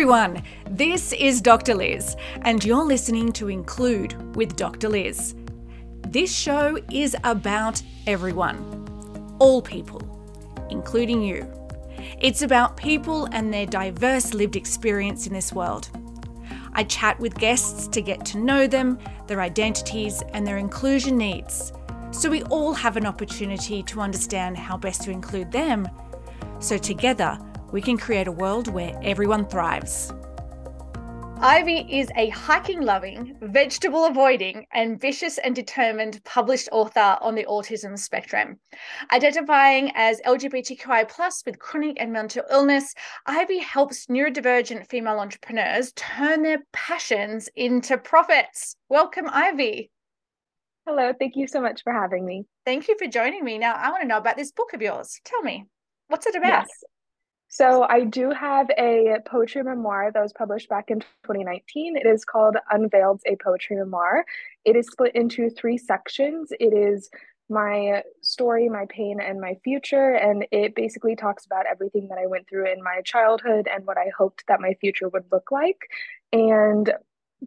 everyone. This is Dr. Liz, and you're listening to Include with Dr. Liz. This show is about everyone, all people, including you. It's about people and their diverse lived experience in this world. I chat with guests to get to know them, their identities, and their inclusion needs, so we all have an opportunity to understand how best to include them. So, together, we can create a world where everyone thrives. Ivy is a hiking loving, vegetable avoiding, ambitious and determined published author on the autism spectrum. Identifying as LGBTQI Plus with chronic and mental illness, Ivy helps neurodivergent female entrepreneurs turn their passions into profits. Welcome, Ivy. Hello, thank you so much for having me. Thank you for joining me. Now, I want to know about this book of yours. Tell me, what's it about? Yes. So I do have a poetry memoir that was published back in 2019. It is called Unveiled, a Poetry Memoir. It is split into three sections. It is my story, my pain, and my future. And it basically talks about everything that I went through in my childhood and what I hoped that my future would look like. And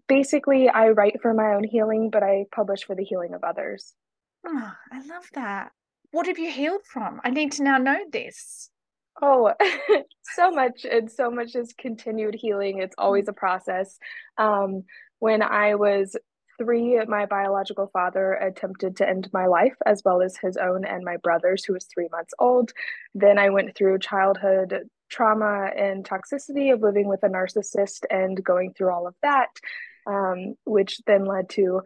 basically, I write for my own healing, but I publish for the healing of others. Oh, I love that. What have you healed from? I need to now know this. Oh, so much. And so much is continued healing. It's always a process. Um, when I was three, my biological father attempted to end my life, as well as his own and my brother's, who was three months old. Then I went through childhood trauma and toxicity of living with a narcissist and going through all of that, um, which then led to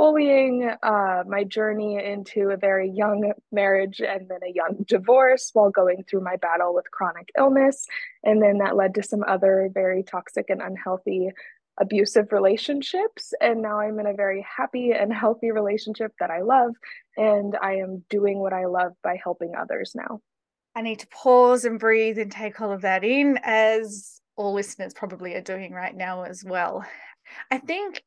bullying, uh, my journey into a very young marriage and then a young divorce while going through my battle with chronic illness. And then that led to some other very toxic and unhealthy abusive relationships. And now I'm in a very happy and healthy relationship that I love. And I am doing what I love by helping others now. I need to pause and breathe and take all of that in, as all listeners probably are doing right now as well. I think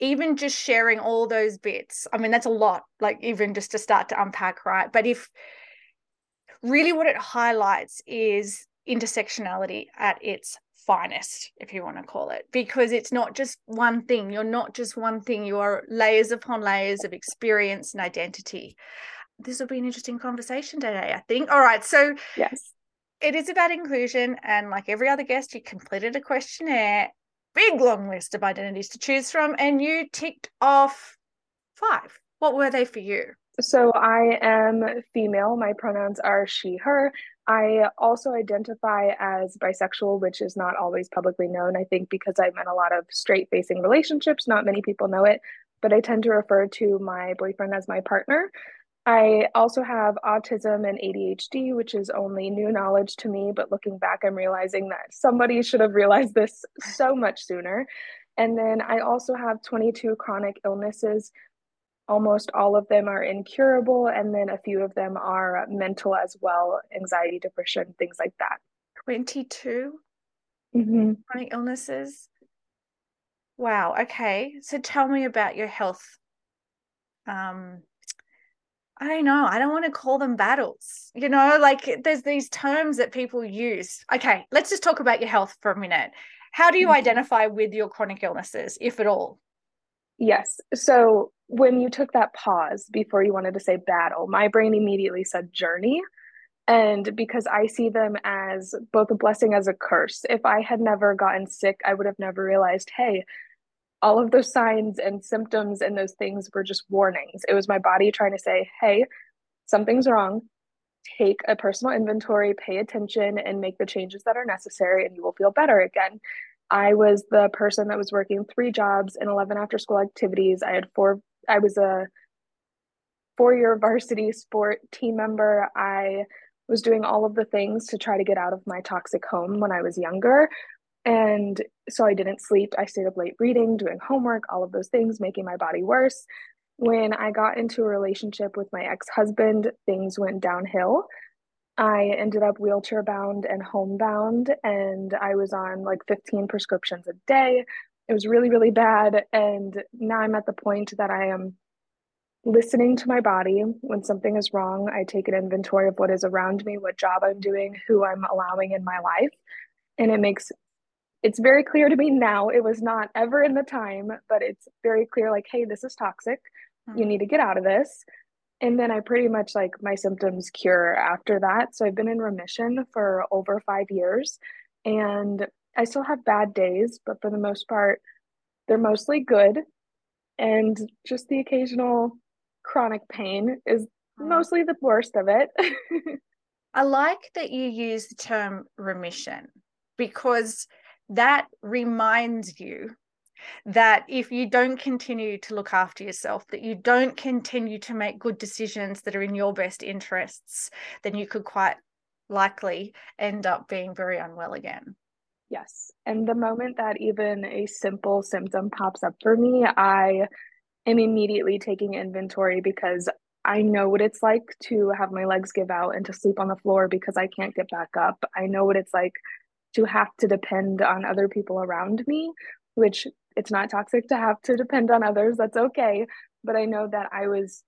even just sharing all those bits i mean that's a lot like even just to start to unpack right? But if really what it highlights is intersectionality at its finest if you want to call it because it's not just one thing. You're not just one thing. You are layers upon layers of experience and identity. This will be an interesting conversation today i think. All right so yes. it is about inclusion and like every other guest you completed a questionnaire big long list of identities to choose from, and you ticked off five. What were they for you? So I am female. My pronouns are she, her. I also identify as bisexual, which is not always publicly known. I think because I'm in a lot of straight facing relationships, not many people know it, but I tend to refer to my boyfriend as my partner. I also have autism and ADHD, which is only new knowledge to me. But looking back, I'm realizing that somebody should have realized this so much sooner. And then I also have 22 chronic illnesses. Almost all of them are incurable, and then a few of them are mental as well anxiety, depression, things like that. 22 mm-hmm. chronic illnesses. Wow. Okay. So tell me about your health um, I don't know. I don't want to call them battles. You know, like there's these terms that people use. Okay, let's just talk about your health for a minute. How do you mm-hmm. identify with your chronic illnesses, if at all? Yes. So when you took that pause before you wanted to say battle, my brain immediately said journey. And because I see them as both a blessing as a curse. If I had never gotten sick, I would have never realized, hey, all of those signs and symptoms and those things were just warnings. It was my body trying to say, hey, something's wrong. Take a personal inventory, pay attention, and make the changes that are necessary, and you will feel better again. I was the person that was working three jobs and 11 after school activities. I had four, I was a four year varsity sport team member. I was doing all of the things to try to get out of my toxic home when I was younger. And so I didn't sleep. I stayed up late reading, doing homework, all of those things, making my body worse. When I got into a relationship with my ex husband, things went downhill. I ended up wheelchair bound and homebound, and I was on like 15 prescriptions a day. It was really, really bad. And now I'm at the point that I am listening to my body. When something is wrong, I take an inventory of what is around me, what job I'm doing, who I'm allowing in my life. And it makes it's very clear to me now. It was not ever in the time, but it's very clear like, hey, this is toxic. Mm-hmm. You need to get out of this. And then I pretty much like my symptoms cure after that. So I've been in remission for over five years. And I still have bad days, but for the most part, they're mostly good. And just the occasional chronic pain is mm. mostly the worst of it. I like that you use the term remission because that reminds you that if you don't continue to look after yourself, that you don't continue to make good decisions that are in your best interests, then you could quite likely end up being very unwell again. Yes. And the moment that even a simple symptom pops up for me, I am immediately taking inventory because I know what it's like to have my legs give out and to sleep on the floor because I can't get back up. I know what it's like to have to depend on other people around me, which it's not toxic to have to depend on others. That's okay. But I know that I was,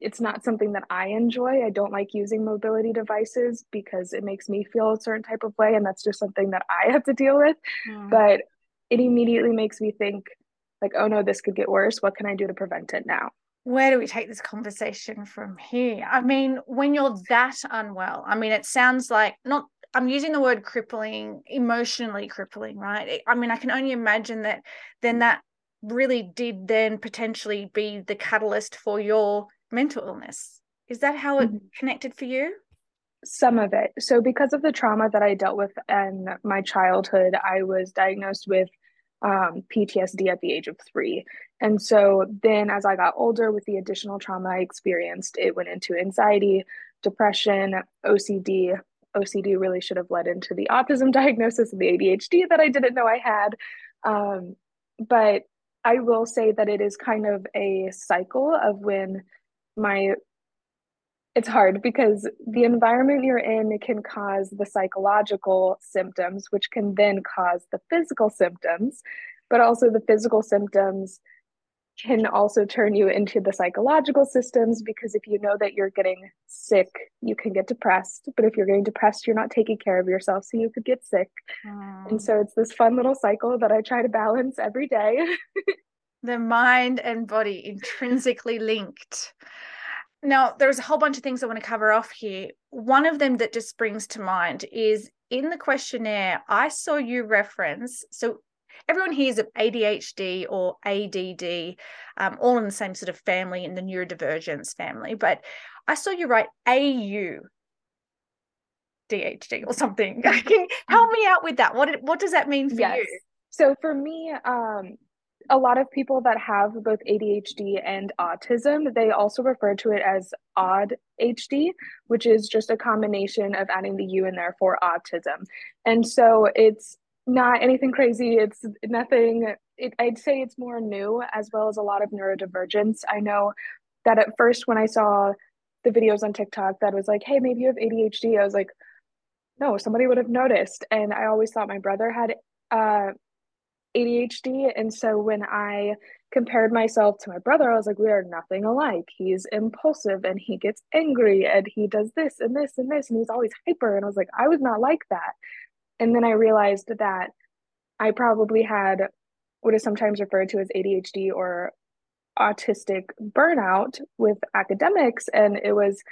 it's not something that I enjoy. I don't like using mobility devices because it makes me feel a certain type of way. And that's just something that I have to deal with. Mm. But it immediately makes me think, like, oh no, this could get worse. What can I do to prevent it now? where do we take this conversation from here? I mean, when you're that unwell, I mean, it sounds like not I'm using the word crippling, emotionally crippling, right? I mean, I can only imagine that then that really did then potentially be the catalyst for your mental illness. Is that how it mm-hmm. connected for you? Some of it. So, because of the trauma that I dealt with in my childhood, I was diagnosed with um, PTSD at the age of three. And so, then as I got older, with the additional trauma I experienced, it went into anxiety, depression, OCD, OCD really should have led into the autism diagnosis and the ADHD that I didn't know I had. Um, but I will say that it is kind of a cycle of when my it's hard because the environment you're in can cause the psychological symptoms, which can then cause the physical symptoms, but also the physical symptoms can also turn you into the psychological systems because if you know that you're getting sick, you can get depressed. But if you're getting depressed, you're not taking care of yourself, so you could get sick. Mm. And so it's this fun little cycle that I try to balance every day. the mind and body intrinsically linked. Now, there's a whole bunch of things I want to cover off here. One of them that just springs to mind is in the questionnaire, I saw you reference. So, everyone hears of ADHD or ADD, um, all in the same sort of family in the neurodivergence family. But I saw you write AU DHD or something. Can help me out with that. What what does that mean for yes. you? So for me, um, a lot of people that have both ADHD and autism, they also refer to it as odd HD, which is just a combination of adding the U in there for autism. And so it's not anything crazy. It's nothing, it, I'd say it's more new as well as a lot of neurodivergence. I know that at first when I saw the videos on TikTok that was like, hey, maybe you have ADHD, I was like, no, somebody would have noticed. And I always thought my brother had uh, ADHD. And so when I compared myself to my brother, I was like, we are nothing alike. He's impulsive and he gets angry and he does this and this and this and he's always hyper. And I was like, I was not like that. And then I realized that I probably had what is sometimes referred to as ADHD or autistic burnout with academics. And it was,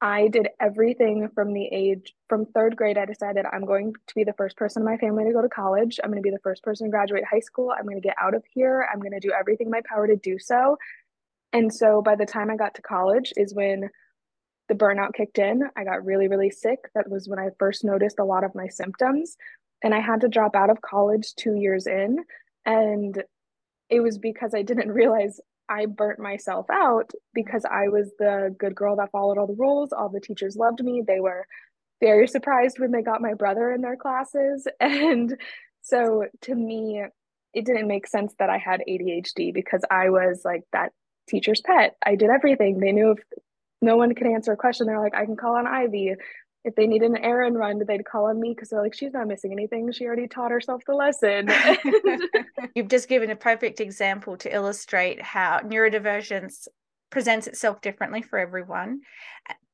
I did everything from the age, from third grade, I decided I'm going to be the first person in my family to go to college. I'm going to be the first person to graduate high school. I'm going to get out of here. I'm going to do everything in my power to do so. And so by the time I got to college, is when the burnout kicked in. I got really, really sick. That was when I first noticed a lot of my symptoms. And I had to drop out of college two years in. And it was because I didn't realize I burnt myself out because I was the good girl that followed all the rules. All the teachers loved me. They were very surprised when they got my brother in their classes. And so to me, it didn't make sense that I had ADHD because I was like that teacher's pet. I did everything. They knew if no one could answer a question. They're like, I can call on Ivy. If they need an errand run, they'd call on me because they're like, she's not missing anything. She already taught herself the lesson. You've just given a perfect example to illustrate how neurodivergence presents itself differently for everyone.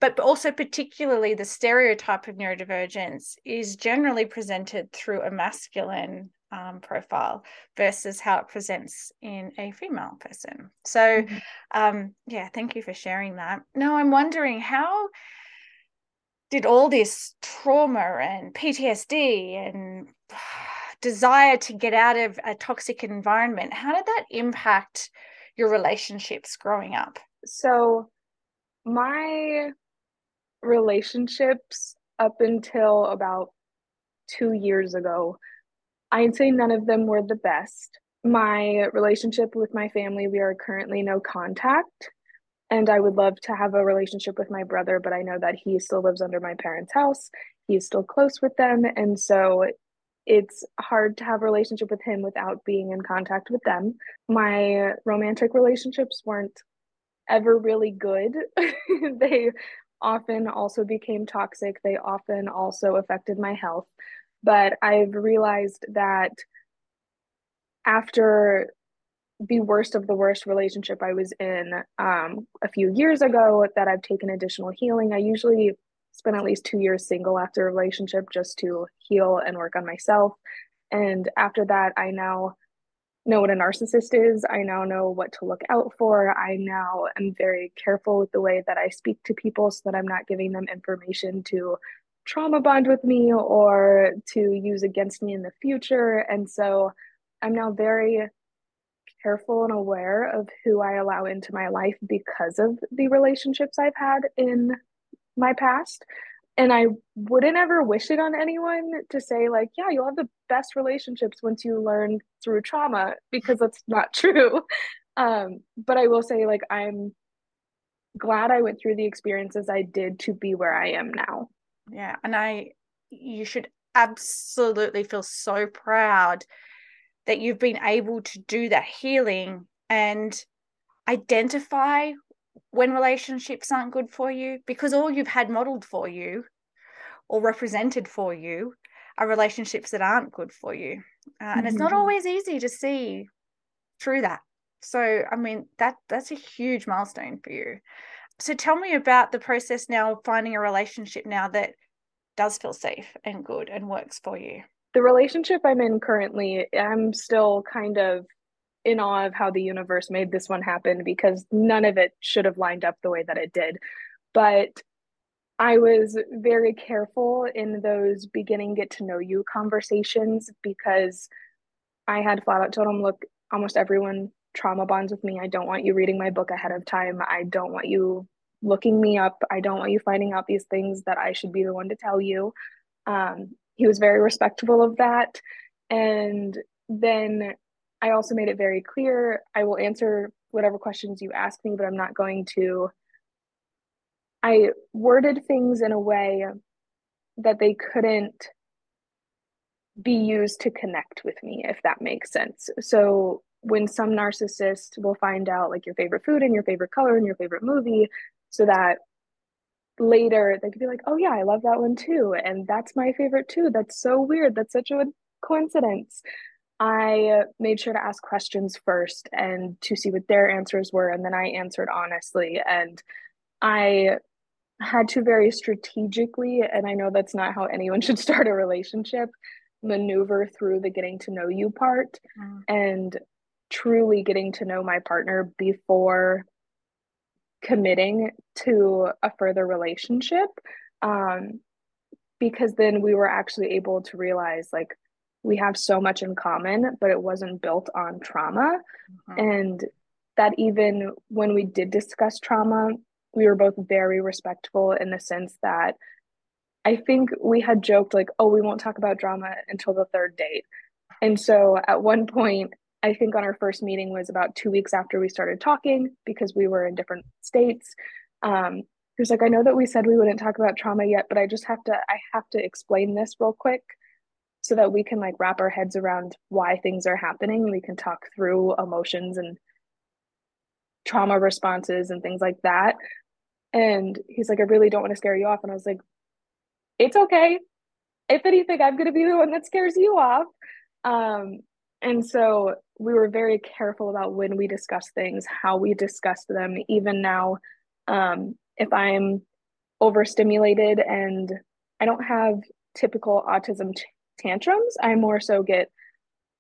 But also, particularly, the stereotype of neurodivergence is generally presented through a masculine um, profile versus how it presents in a female person. So, mm-hmm. um, yeah, thank you for sharing that. Now, I'm wondering how did all this trauma and PTSD and desire to get out of a toxic environment, how did that impact your relationships growing up? So, my relationships up until about two years ago, I'd say none of them were the best. My relationship with my family, we are currently no contact. And I would love to have a relationship with my brother, but I know that he still lives under my parents' house. He's still close with them. And so it's hard to have a relationship with him without being in contact with them. My romantic relationships weren't ever really good. they often also became toxic. They often also affected my health. But I've realized that after the worst of the worst relationship I was in um, a few years ago, that I've taken additional healing. I usually spend at least two years single after a relationship just to heal and work on myself. And after that, I now know what a narcissist is. I now know what to look out for. I now am very careful with the way that I speak to people so that I'm not giving them information to trauma bond with me or to use against me in the future. And so I'm now very careful and aware of who I allow into my life because of the relationships I've had in my past and I wouldn't ever wish it on anyone to say like, yeah, you'll have the best relationships once you learn through trauma because that's not true. Um, but I will say like I'm glad I went through the experiences I did to be where I am now. Yeah, and I you should absolutely feel so proud that you've been able to do that healing and identify when relationships aren't good for you because all you've had modeled for you or represented for you are relationships that aren't good for you uh, and mm-hmm. it's not mm-hmm. always easy to see through that so i mean that that's a huge milestone for you so tell me about the process now of finding a relationship now that does feel safe and good and works for you the relationship i'm in currently i'm still kind of in awe of how the universe made this one happen because none of it should have lined up the way that it did. But I was very careful in those beginning get to know you conversations because I had flat out told him, look, almost everyone trauma bonds with me. I don't want you reading my book ahead of time. I don't want you looking me up. I don't want you finding out these things that I should be the one to tell you. Um, he was very respectful of that. And then I also made it very clear I will answer whatever questions you ask me, but I'm not going to. I worded things in a way that they couldn't be used to connect with me, if that makes sense. So when some narcissist will find out like your favorite food and your favorite color and your favorite movie, so that later they could be like, oh yeah, I love that one too. And that's my favorite too. That's so weird. That's such a coincidence. I made sure to ask questions first and to see what their answers were. And then I answered honestly. And I had to very strategically, and I know that's not how anyone should start a relationship, maneuver through the getting to know you part mm. and truly getting to know my partner before committing to a further relationship. Um, because then we were actually able to realize like we have so much in common, but it wasn't built on trauma. Mm-hmm. And that even when we did discuss trauma, we were both very respectful in the sense that I think we had joked, like, oh, we won't talk about drama until the third date. And so at one point, I think on our first meeting was about two weeks after we started talking because we were in different states. Um, he was like, I know that we said we wouldn't talk about trauma yet, but I just have to, I have to explain this real quick so that we can like wrap our heads around why things are happening. We can talk through emotions and trauma responses and things like that. And he's like, I really don't want to scare you off. And I was like, it's okay. If anything, I'm going to be the one that scares you off. Um, and so we were very careful about when we discuss things, how we discuss them. Even now, um, if I'm overstimulated and I don't have typical autism tantrums. I more so get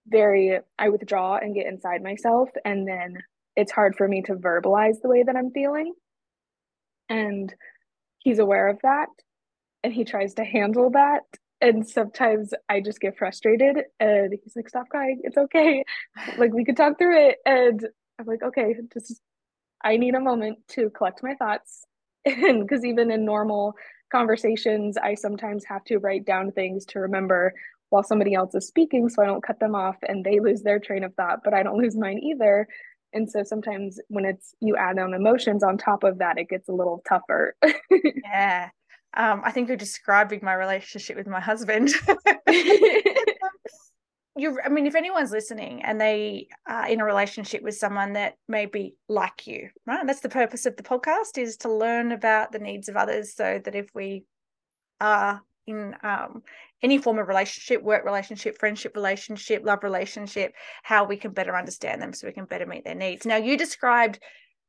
very I withdraw and get inside myself and then it's hard for me to verbalize the way that I'm feeling. And he's aware of that and he tries to handle that and sometimes I just get frustrated and he's like stop crying it's okay like we could talk through it and I'm like okay just I need a moment to collect my thoughts and because even in normal conversations I sometimes have to write down things to remember while somebody else is speaking so I don't cut them off and they lose their train of thought, but I don't lose mine either. And so sometimes when it's you add on emotions on top of that, it gets a little tougher. yeah. Um, I think you're describing my relationship with my husband. you I mean, if anyone's listening and they are in a relationship with someone that may be like you, right? That's the purpose of the podcast is to learn about the needs of others so that if we are in um, any form of relationship, work relationship, friendship relationship, love relationship, how we can better understand them so we can better meet their needs. Now, you described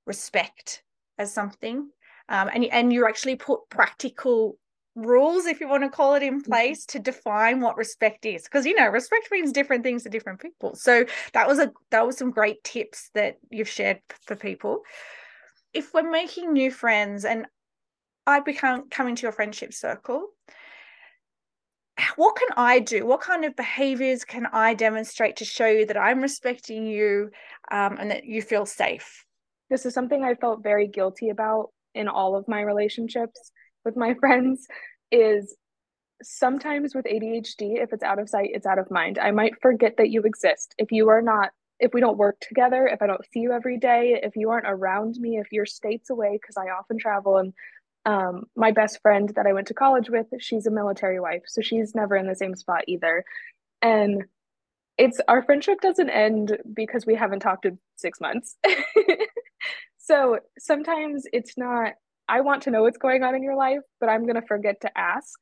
respect as something, um, and and you actually put practical rules, if you want to call it, in mm-hmm. place to define what respect is, because you know respect means different things to different people. So that was a that was some great tips that you've shared for people. If we're making new friends, and I become coming to your friendship circle what can I do? What kind of behaviors can I demonstrate to show you that I'm respecting you um, and that you feel safe? This is something I felt very guilty about in all of my relationships with my friends is sometimes with ADHD, if it's out of sight, it's out of mind. I might forget that you exist. If you are not, if we don't work together, if I don't see you every day, if you aren't around me, if you're states away, because I often travel and um, my best friend that I went to college with, she's a military wife, so she's never in the same spot either. And it's our friendship doesn't end because we haven't talked in six months. so sometimes it's not, I want to know what's going on in your life, but I'm going to forget to ask.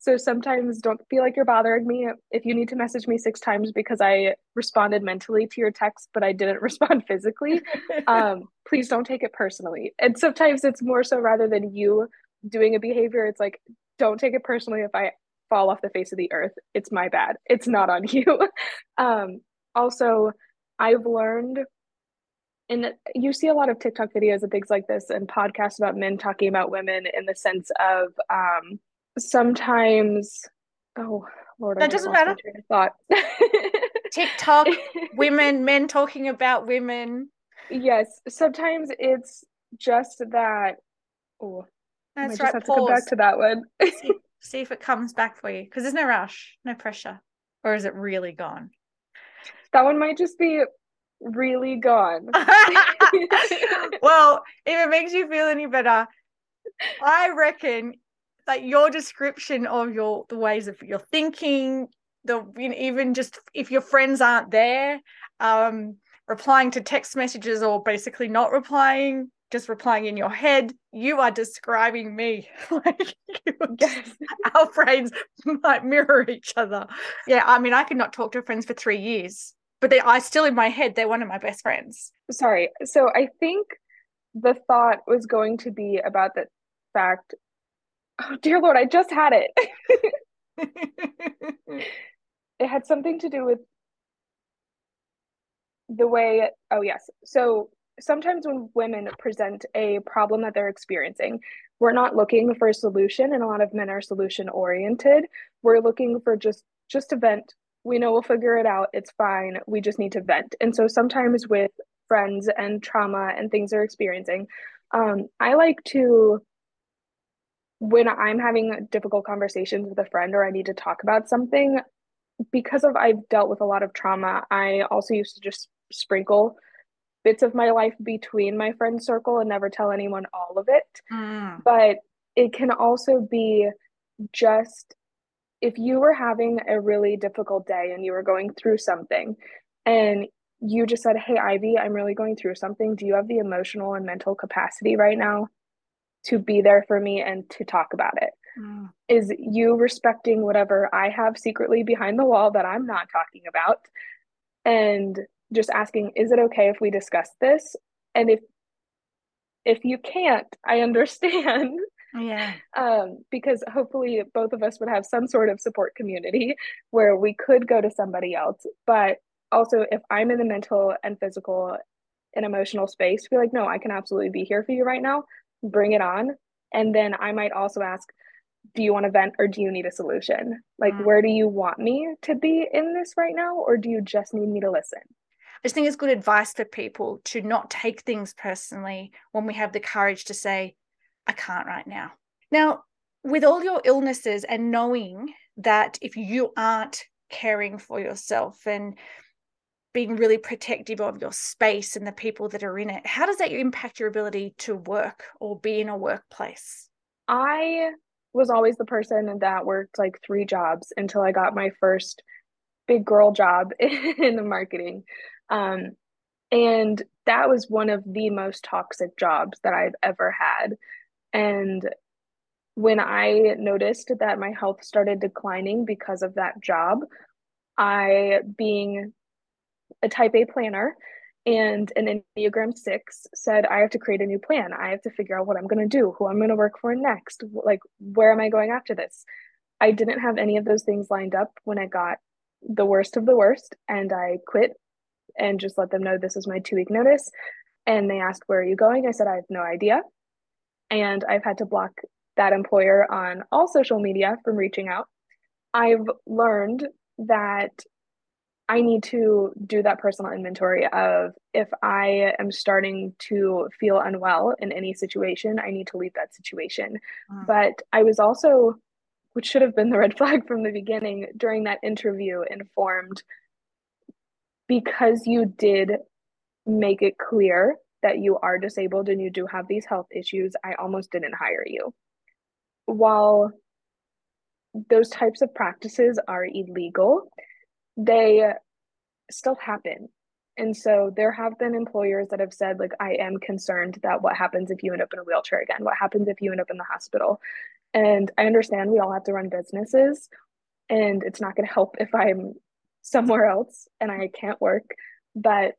So sometimes don't feel like you're bothering me if you need to message me six times because I responded mentally to your text, but I didn't respond physically. um, please don't take it personally. And sometimes it's more so rather than you doing a behavior, it's like, don't take it personally if I fall off the face of the earth. It's my bad. It's not on you. um, also, I've learned and you see a lot of TikTok videos and things like this and podcasts about men talking about women in the sense of um, sometimes oh lord that doesn't matter thought. Tiktok women men talking about women. Yes sometimes it's just that oh that's I right have Pause. to come back to that one. See, see if it comes back for you because there's no rush no pressure. Or is it really gone? That one might just be really gone. Well if it makes you feel any better I reckon like your description of your the ways of your thinking the you know, even just if your friends aren't there um replying to text messages or basically not replying just replying in your head you are describing me. Like just, our brains might mirror each other. Yeah i mean i could not talk to friends for three years but they i still in my head they're one of my best friends sorry so i think the thought was going to be about the fact Oh, dear Lord, I just had it. it had something to do with the way, oh, yes. So sometimes when women present a problem that they're experiencing, we're not looking for a solution, and a lot of men are solution oriented. We're looking for just just a vent. We know we'll figure it out. It's fine. We just need to vent. And so sometimes with friends and trauma and things they're experiencing, um, I like to when I'm having difficult conversations with a friend or I need to talk about something, because of I've dealt with a lot of trauma, I also used to just sprinkle bits of my life between my friend circle and never tell anyone all of it. Mm. But it can also be just if you were having a really difficult day and you were going through something and you just said, Hey, Ivy, I'm really going through something. Do you have the emotional and mental capacity right now to be there for me and to talk about it. Mm. Is you respecting whatever I have secretly behind the wall that I'm not talking about and just asking, is it okay if we discuss this? And if if you can't, I understand. Yeah. Um, because hopefully both of us would have some sort of support community where we could go to somebody else. But also if I'm in the mental and physical and emotional space, be like, no, I can absolutely be here for you right now. Bring it on. And then I might also ask, do you want to vent or do you need a solution? Like, mm. where do you want me to be in this right now? Or do you just need me to listen? I just think it's good advice for people to not take things personally when we have the courage to say, I can't right now. Now, with all your illnesses and knowing that if you aren't caring for yourself and being really protective of your space and the people that are in it, how does that impact your ability to work or be in a workplace? I was always the person that worked like three jobs until I got my first big girl job in the marketing. Um, and that was one of the most toxic jobs that I've ever had. And when I noticed that my health started declining because of that job, I, being a type A planner and an Enneagram 6, said, I have to create a new plan. I have to figure out what I'm going to do, who I'm going to work for next. Like, where am I going after this? I didn't have any of those things lined up when I got the worst of the worst, and I quit and just let them know this is my two week notice. And they asked, Where are you going? I said, I have no idea. And I've had to block that employer on all social media from reaching out. I've learned that I need to do that personal inventory of if I am starting to feel unwell in any situation, I need to leave that situation. Mm. But I was also, which should have been the red flag from the beginning, during that interview, informed because you did make it clear that you are disabled and you do have these health issues, I almost didn't hire you. While those types of practices are illegal, they still happen. And so there have been employers that have said, like, I am concerned that what happens if you end up in a wheelchair again? What happens if you end up in the hospital? And I understand we all have to run businesses, and it's not going to help if I'm somewhere else and I can't work. But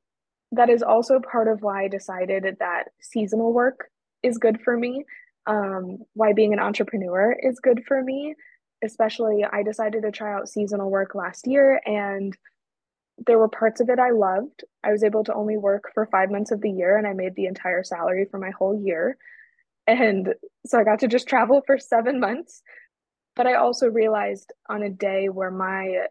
that is also part of why I decided that seasonal work is good for me, um, why being an entrepreneur is good for me. Especially, I decided to try out seasonal work last year, and there were parts of it I loved. I was able to only work for five months of the year, and I made the entire salary for my whole year. And so I got to just travel for seven months. But I also realized on a day where my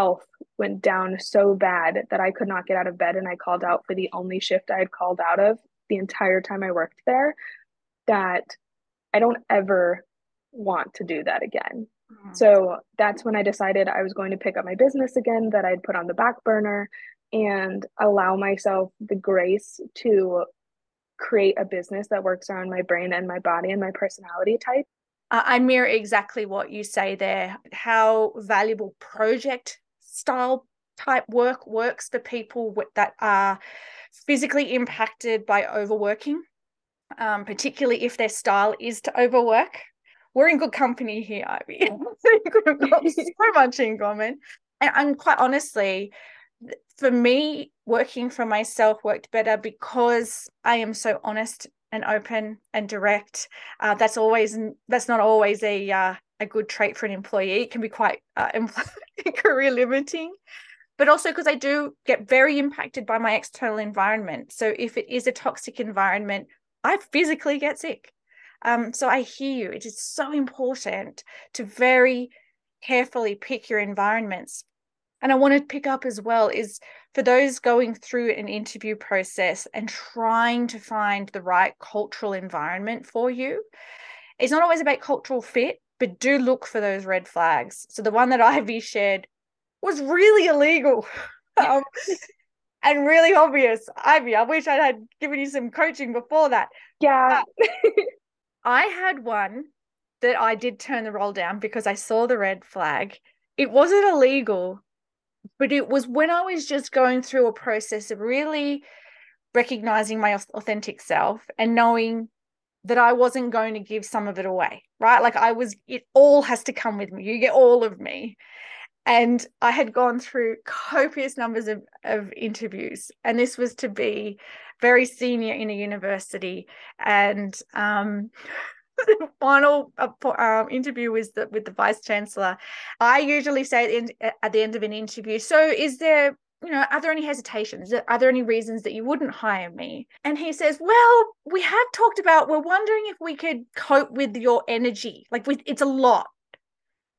health went down so bad that I could not get out of bed and I called out for the only shift I had called out of the entire time I worked there that I don't ever want to do that again. Mm-hmm. So that's when I decided I was going to pick up my business again that I'd put on the back burner and allow myself the grace to create a business that works around my brain and my body and my personality type. I mirror exactly what you say there. How valuable project style type work works for people that are physically impacted by overworking, um, particularly if their style is to overwork. We're in good company here, Ivy. We've got so much in common. And, and quite honestly, for me, working for myself worked better because I am so honest and open and direct. Uh, that's always that's not always a uh, a good trait for an employee. It can be quite uh, career limiting, but also because I do get very impacted by my external environment. So if it is a toxic environment, I physically get sick. Um, so I hear you. It is so important to very carefully pick your environments. And I want to pick up as well is for those going through an interview process and trying to find the right cultural environment for you. It's not always about cultural fit, but do look for those red flags. So the one that Ivy shared was really illegal um, and really obvious. Ivy, I wish I had given you some coaching before that. Yeah. I had one that I did turn the roll down because I saw the red flag. It wasn't illegal, but it was when I was just going through a process of really recognizing my authentic self and knowing that I wasn't going to give some of it away, right? Like I was, it all has to come with me. You get all of me. And I had gone through copious numbers of, of interviews, and this was to be very senior in a university. And um, the final uh, um, interview was the, with the vice chancellor. I usually say at the, end, at the end of an interview, so is there you know, are there any hesitations? Are there any reasons that you wouldn't hire me? And he says, well, we have talked about, we're wondering if we could cope with your energy. Like, with, it's a lot.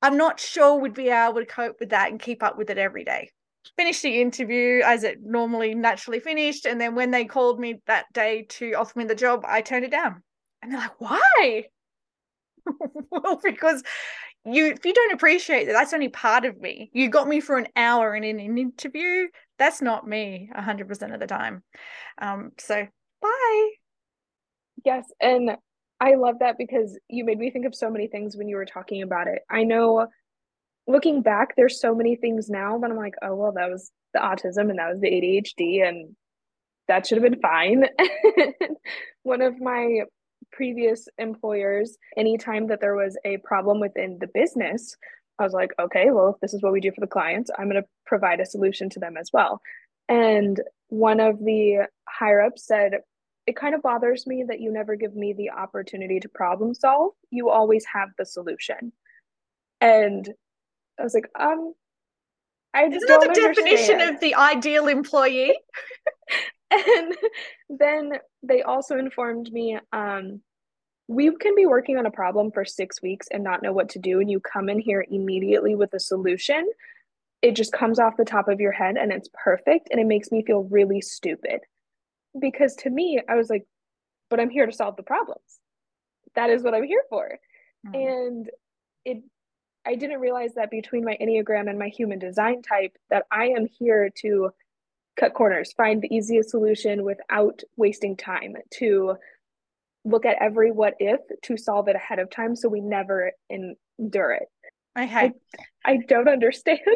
I'm not sure we'd be able to cope with that and keep up with it every day. Finished the interview as it normally naturally finished. And then when they called me that day to offer me the job, I turned it down. And they're like, why? well, because you if you don't appreciate that that's only part of me. You got me for an hour in an interview that's not me 100% of the time. Um so bye. Yes and i love that because you made me think of so many things when you were talking about it. I know looking back there's so many things now that i'm like oh well that was the autism and that was the adhd and that should have been fine. One of my previous employers, anytime that there was a problem within the business, I was like, okay, well, if this is what we do for the clients, I'm going to provide a solution to them as well. And one of the higher ups said, it kind of bothers me that you never give me the opportunity to problem solve. You always have the solution. And I was like, um, I Isn't don't that the understand. definition of the ideal employee? and then they also informed me um, we can be working on a problem for six weeks and not know what to do and you come in here immediately with a solution. It just comes off the top of your head and it's perfect and it makes me feel really stupid. Because to me i was like but i'm here to solve the problems. That is what i'm here for. Mm. and it i didn't realize that between my enneagram and my human design type that i am here to cut corners, find the easiest solution without wasting time, to look at every what if to solve it ahead of time so we never endure it. Okay. I, I don't understand.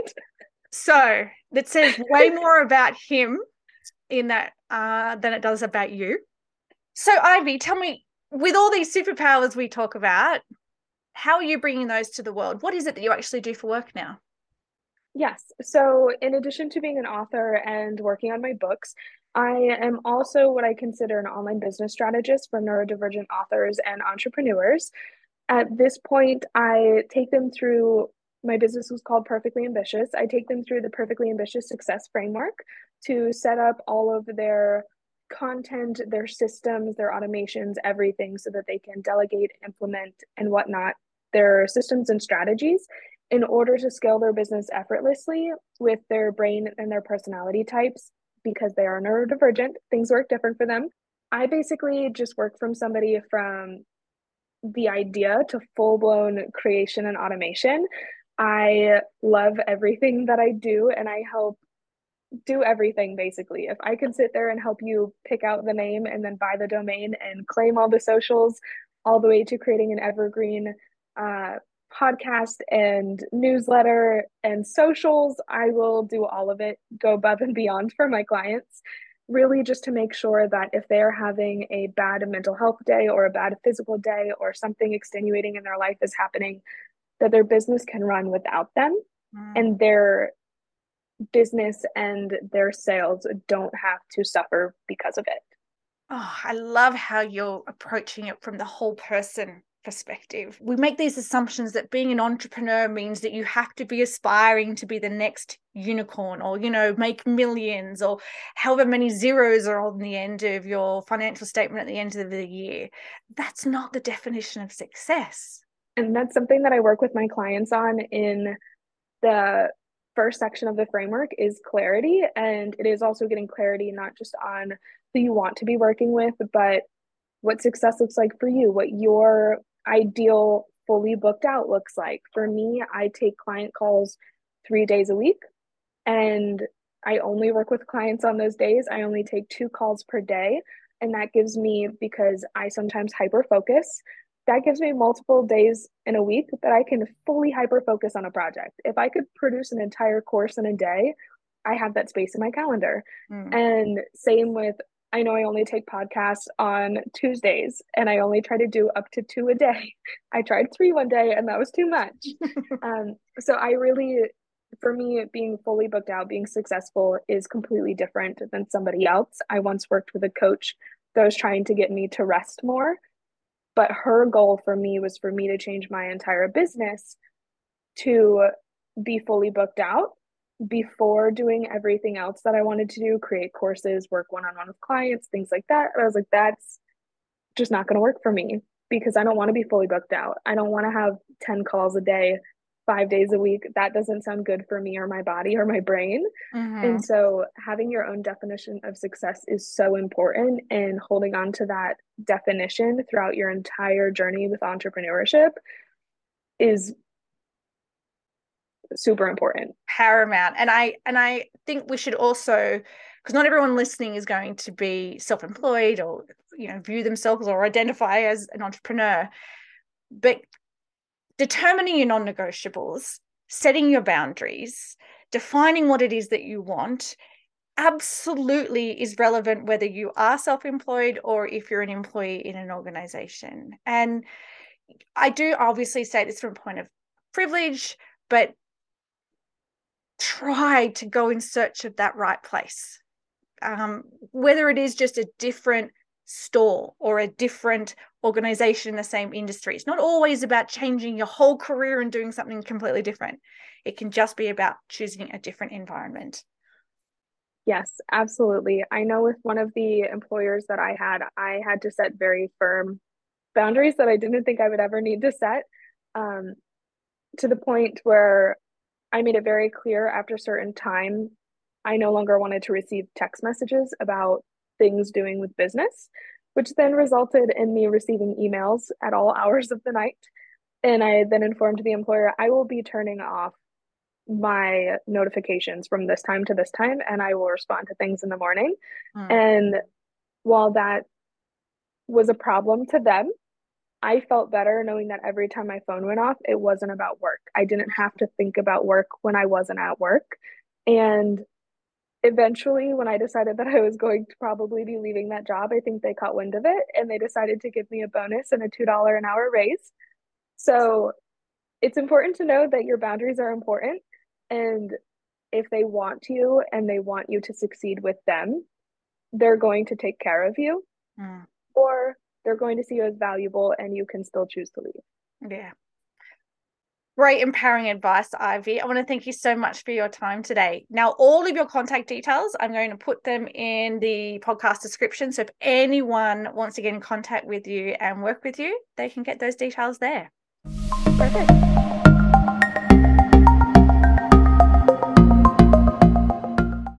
So that says way more about him in that uh, than it does about you. So, Ivy, tell me, with all these superpowers we talk about, how are you bringing those to the world? What is it that you actually do for work now? Yes. So, in addition to being an author and working on my books, I am also what I consider an online business strategist for neurodivergent authors and entrepreneurs. At this point, I take them through my business was called Perfectly Ambitious. I take them through the Perfectly Ambitious Success Framework to set up all of their content, their systems, their automations, everything so that they can delegate, implement, and whatnot their systems and strategies in order to scale their business effortlessly with their brain and their personality types because they are neurodivergent things work different for them. I basically just work from somebody from the idea to full-blown creation and automation. I love everything that i do and i help do everything basically. If i can sit there and help you pick out the name and then buy the domain and claim all the socials all the way to creating an evergreen uh, podcast and newsletter and socials. I will do all of it, go above and beyond for my clients, really just to make sure that if they're having a bad mental health day or a bad physical day or something extenuating in their life is happening, that their business can run without them mm. and their business and their sales don't have to suffer because of it. Oh, I love how you're approaching it from the whole person perspective. We make these assumptions that being an entrepreneur means that you have to be aspiring to be the next unicorn or, you know, make millions or however many zeros are on the end of your financial statement at the end of the year. That's not the definition of success. And that's something that I work with my clients on in the first section of the framework is clarity and it is also getting clarity not just on who you want to be working with but what success looks like for you, what your ideal fully booked out looks like. For me, I take client calls three days a week and I only work with clients on those days. I only take two calls per day. And that gives me, because I sometimes hyper focus, that gives me multiple days in a week that I can fully hyper focus on a project. If I could produce an entire course in a day, I have that space in my calendar. Mm. And same with I know I only take podcasts on Tuesdays and I only try to do up to two a day. I tried three one day and that was too much. um, so I really, for me, being fully booked out, being successful is completely different than somebody else. I once worked with a coach that was trying to get me to rest more. But her goal for me was for me to change my entire business to be fully booked out before doing everything else that I wanted to do, create courses, work one on one with clients, things like that. I was like, that's just not going to work for me because I don't want to be fully booked out. I don't want to have 10 calls a day, five days a week. That doesn't sound good for me or my body or my brain. Mm-hmm. And so, having your own definition of success is so important, and holding on to that definition throughout your entire journey with entrepreneurship is super important. Paramount. And i and i think we should also because not everyone listening is going to be self-employed or you know view themselves or identify as an entrepreneur. But determining your non-negotiables setting your boundaries defining what it is that you want absolutely is relevant whether you are self-employed or if you're an employee in an organization. And i do obviously say this from a point of privilege but try to go in search of that right place. Um, whether it is just a different store or a different organization in the same industry. It's not always about changing your whole career and doing something completely different. It can just be about choosing a different environment. Yes, absolutely. I know with one of the employers that I had, I had to set very firm boundaries that I didn't think I would ever need to set um, to the point where I made it very clear after a certain time, I no longer wanted to receive text messages about things doing with business, which then resulted in me receiving emails at all hours of the night. And I then informed the employer, I will be turning off my notifications from this time to this time, and I will respond to things in the morning. Mm. And while that was a problem to them, I felt better knowing that every time my phone went off, it wasn't about work. I didn't have to think about work when I wasn't at work. And eventually, when I decided that I was going to probably be leaving that job, I think they caught wind of it and they decided to give me a bonus and a $2 an hour raise. So it's important to know that your boundaries are important. And if they want you and they want you to succeed with them, they're going to take care of you. Mm. Or they're going to see you as valuable and you can still choose to leave. Yeah. Great empowering advice, Ivy. I want to thank you so much for your time today. Now, all of your contact details, I'm going to put them in the podcast description. So if anyone wants to get in contact with you and work with you, they can get those details there. Perfect.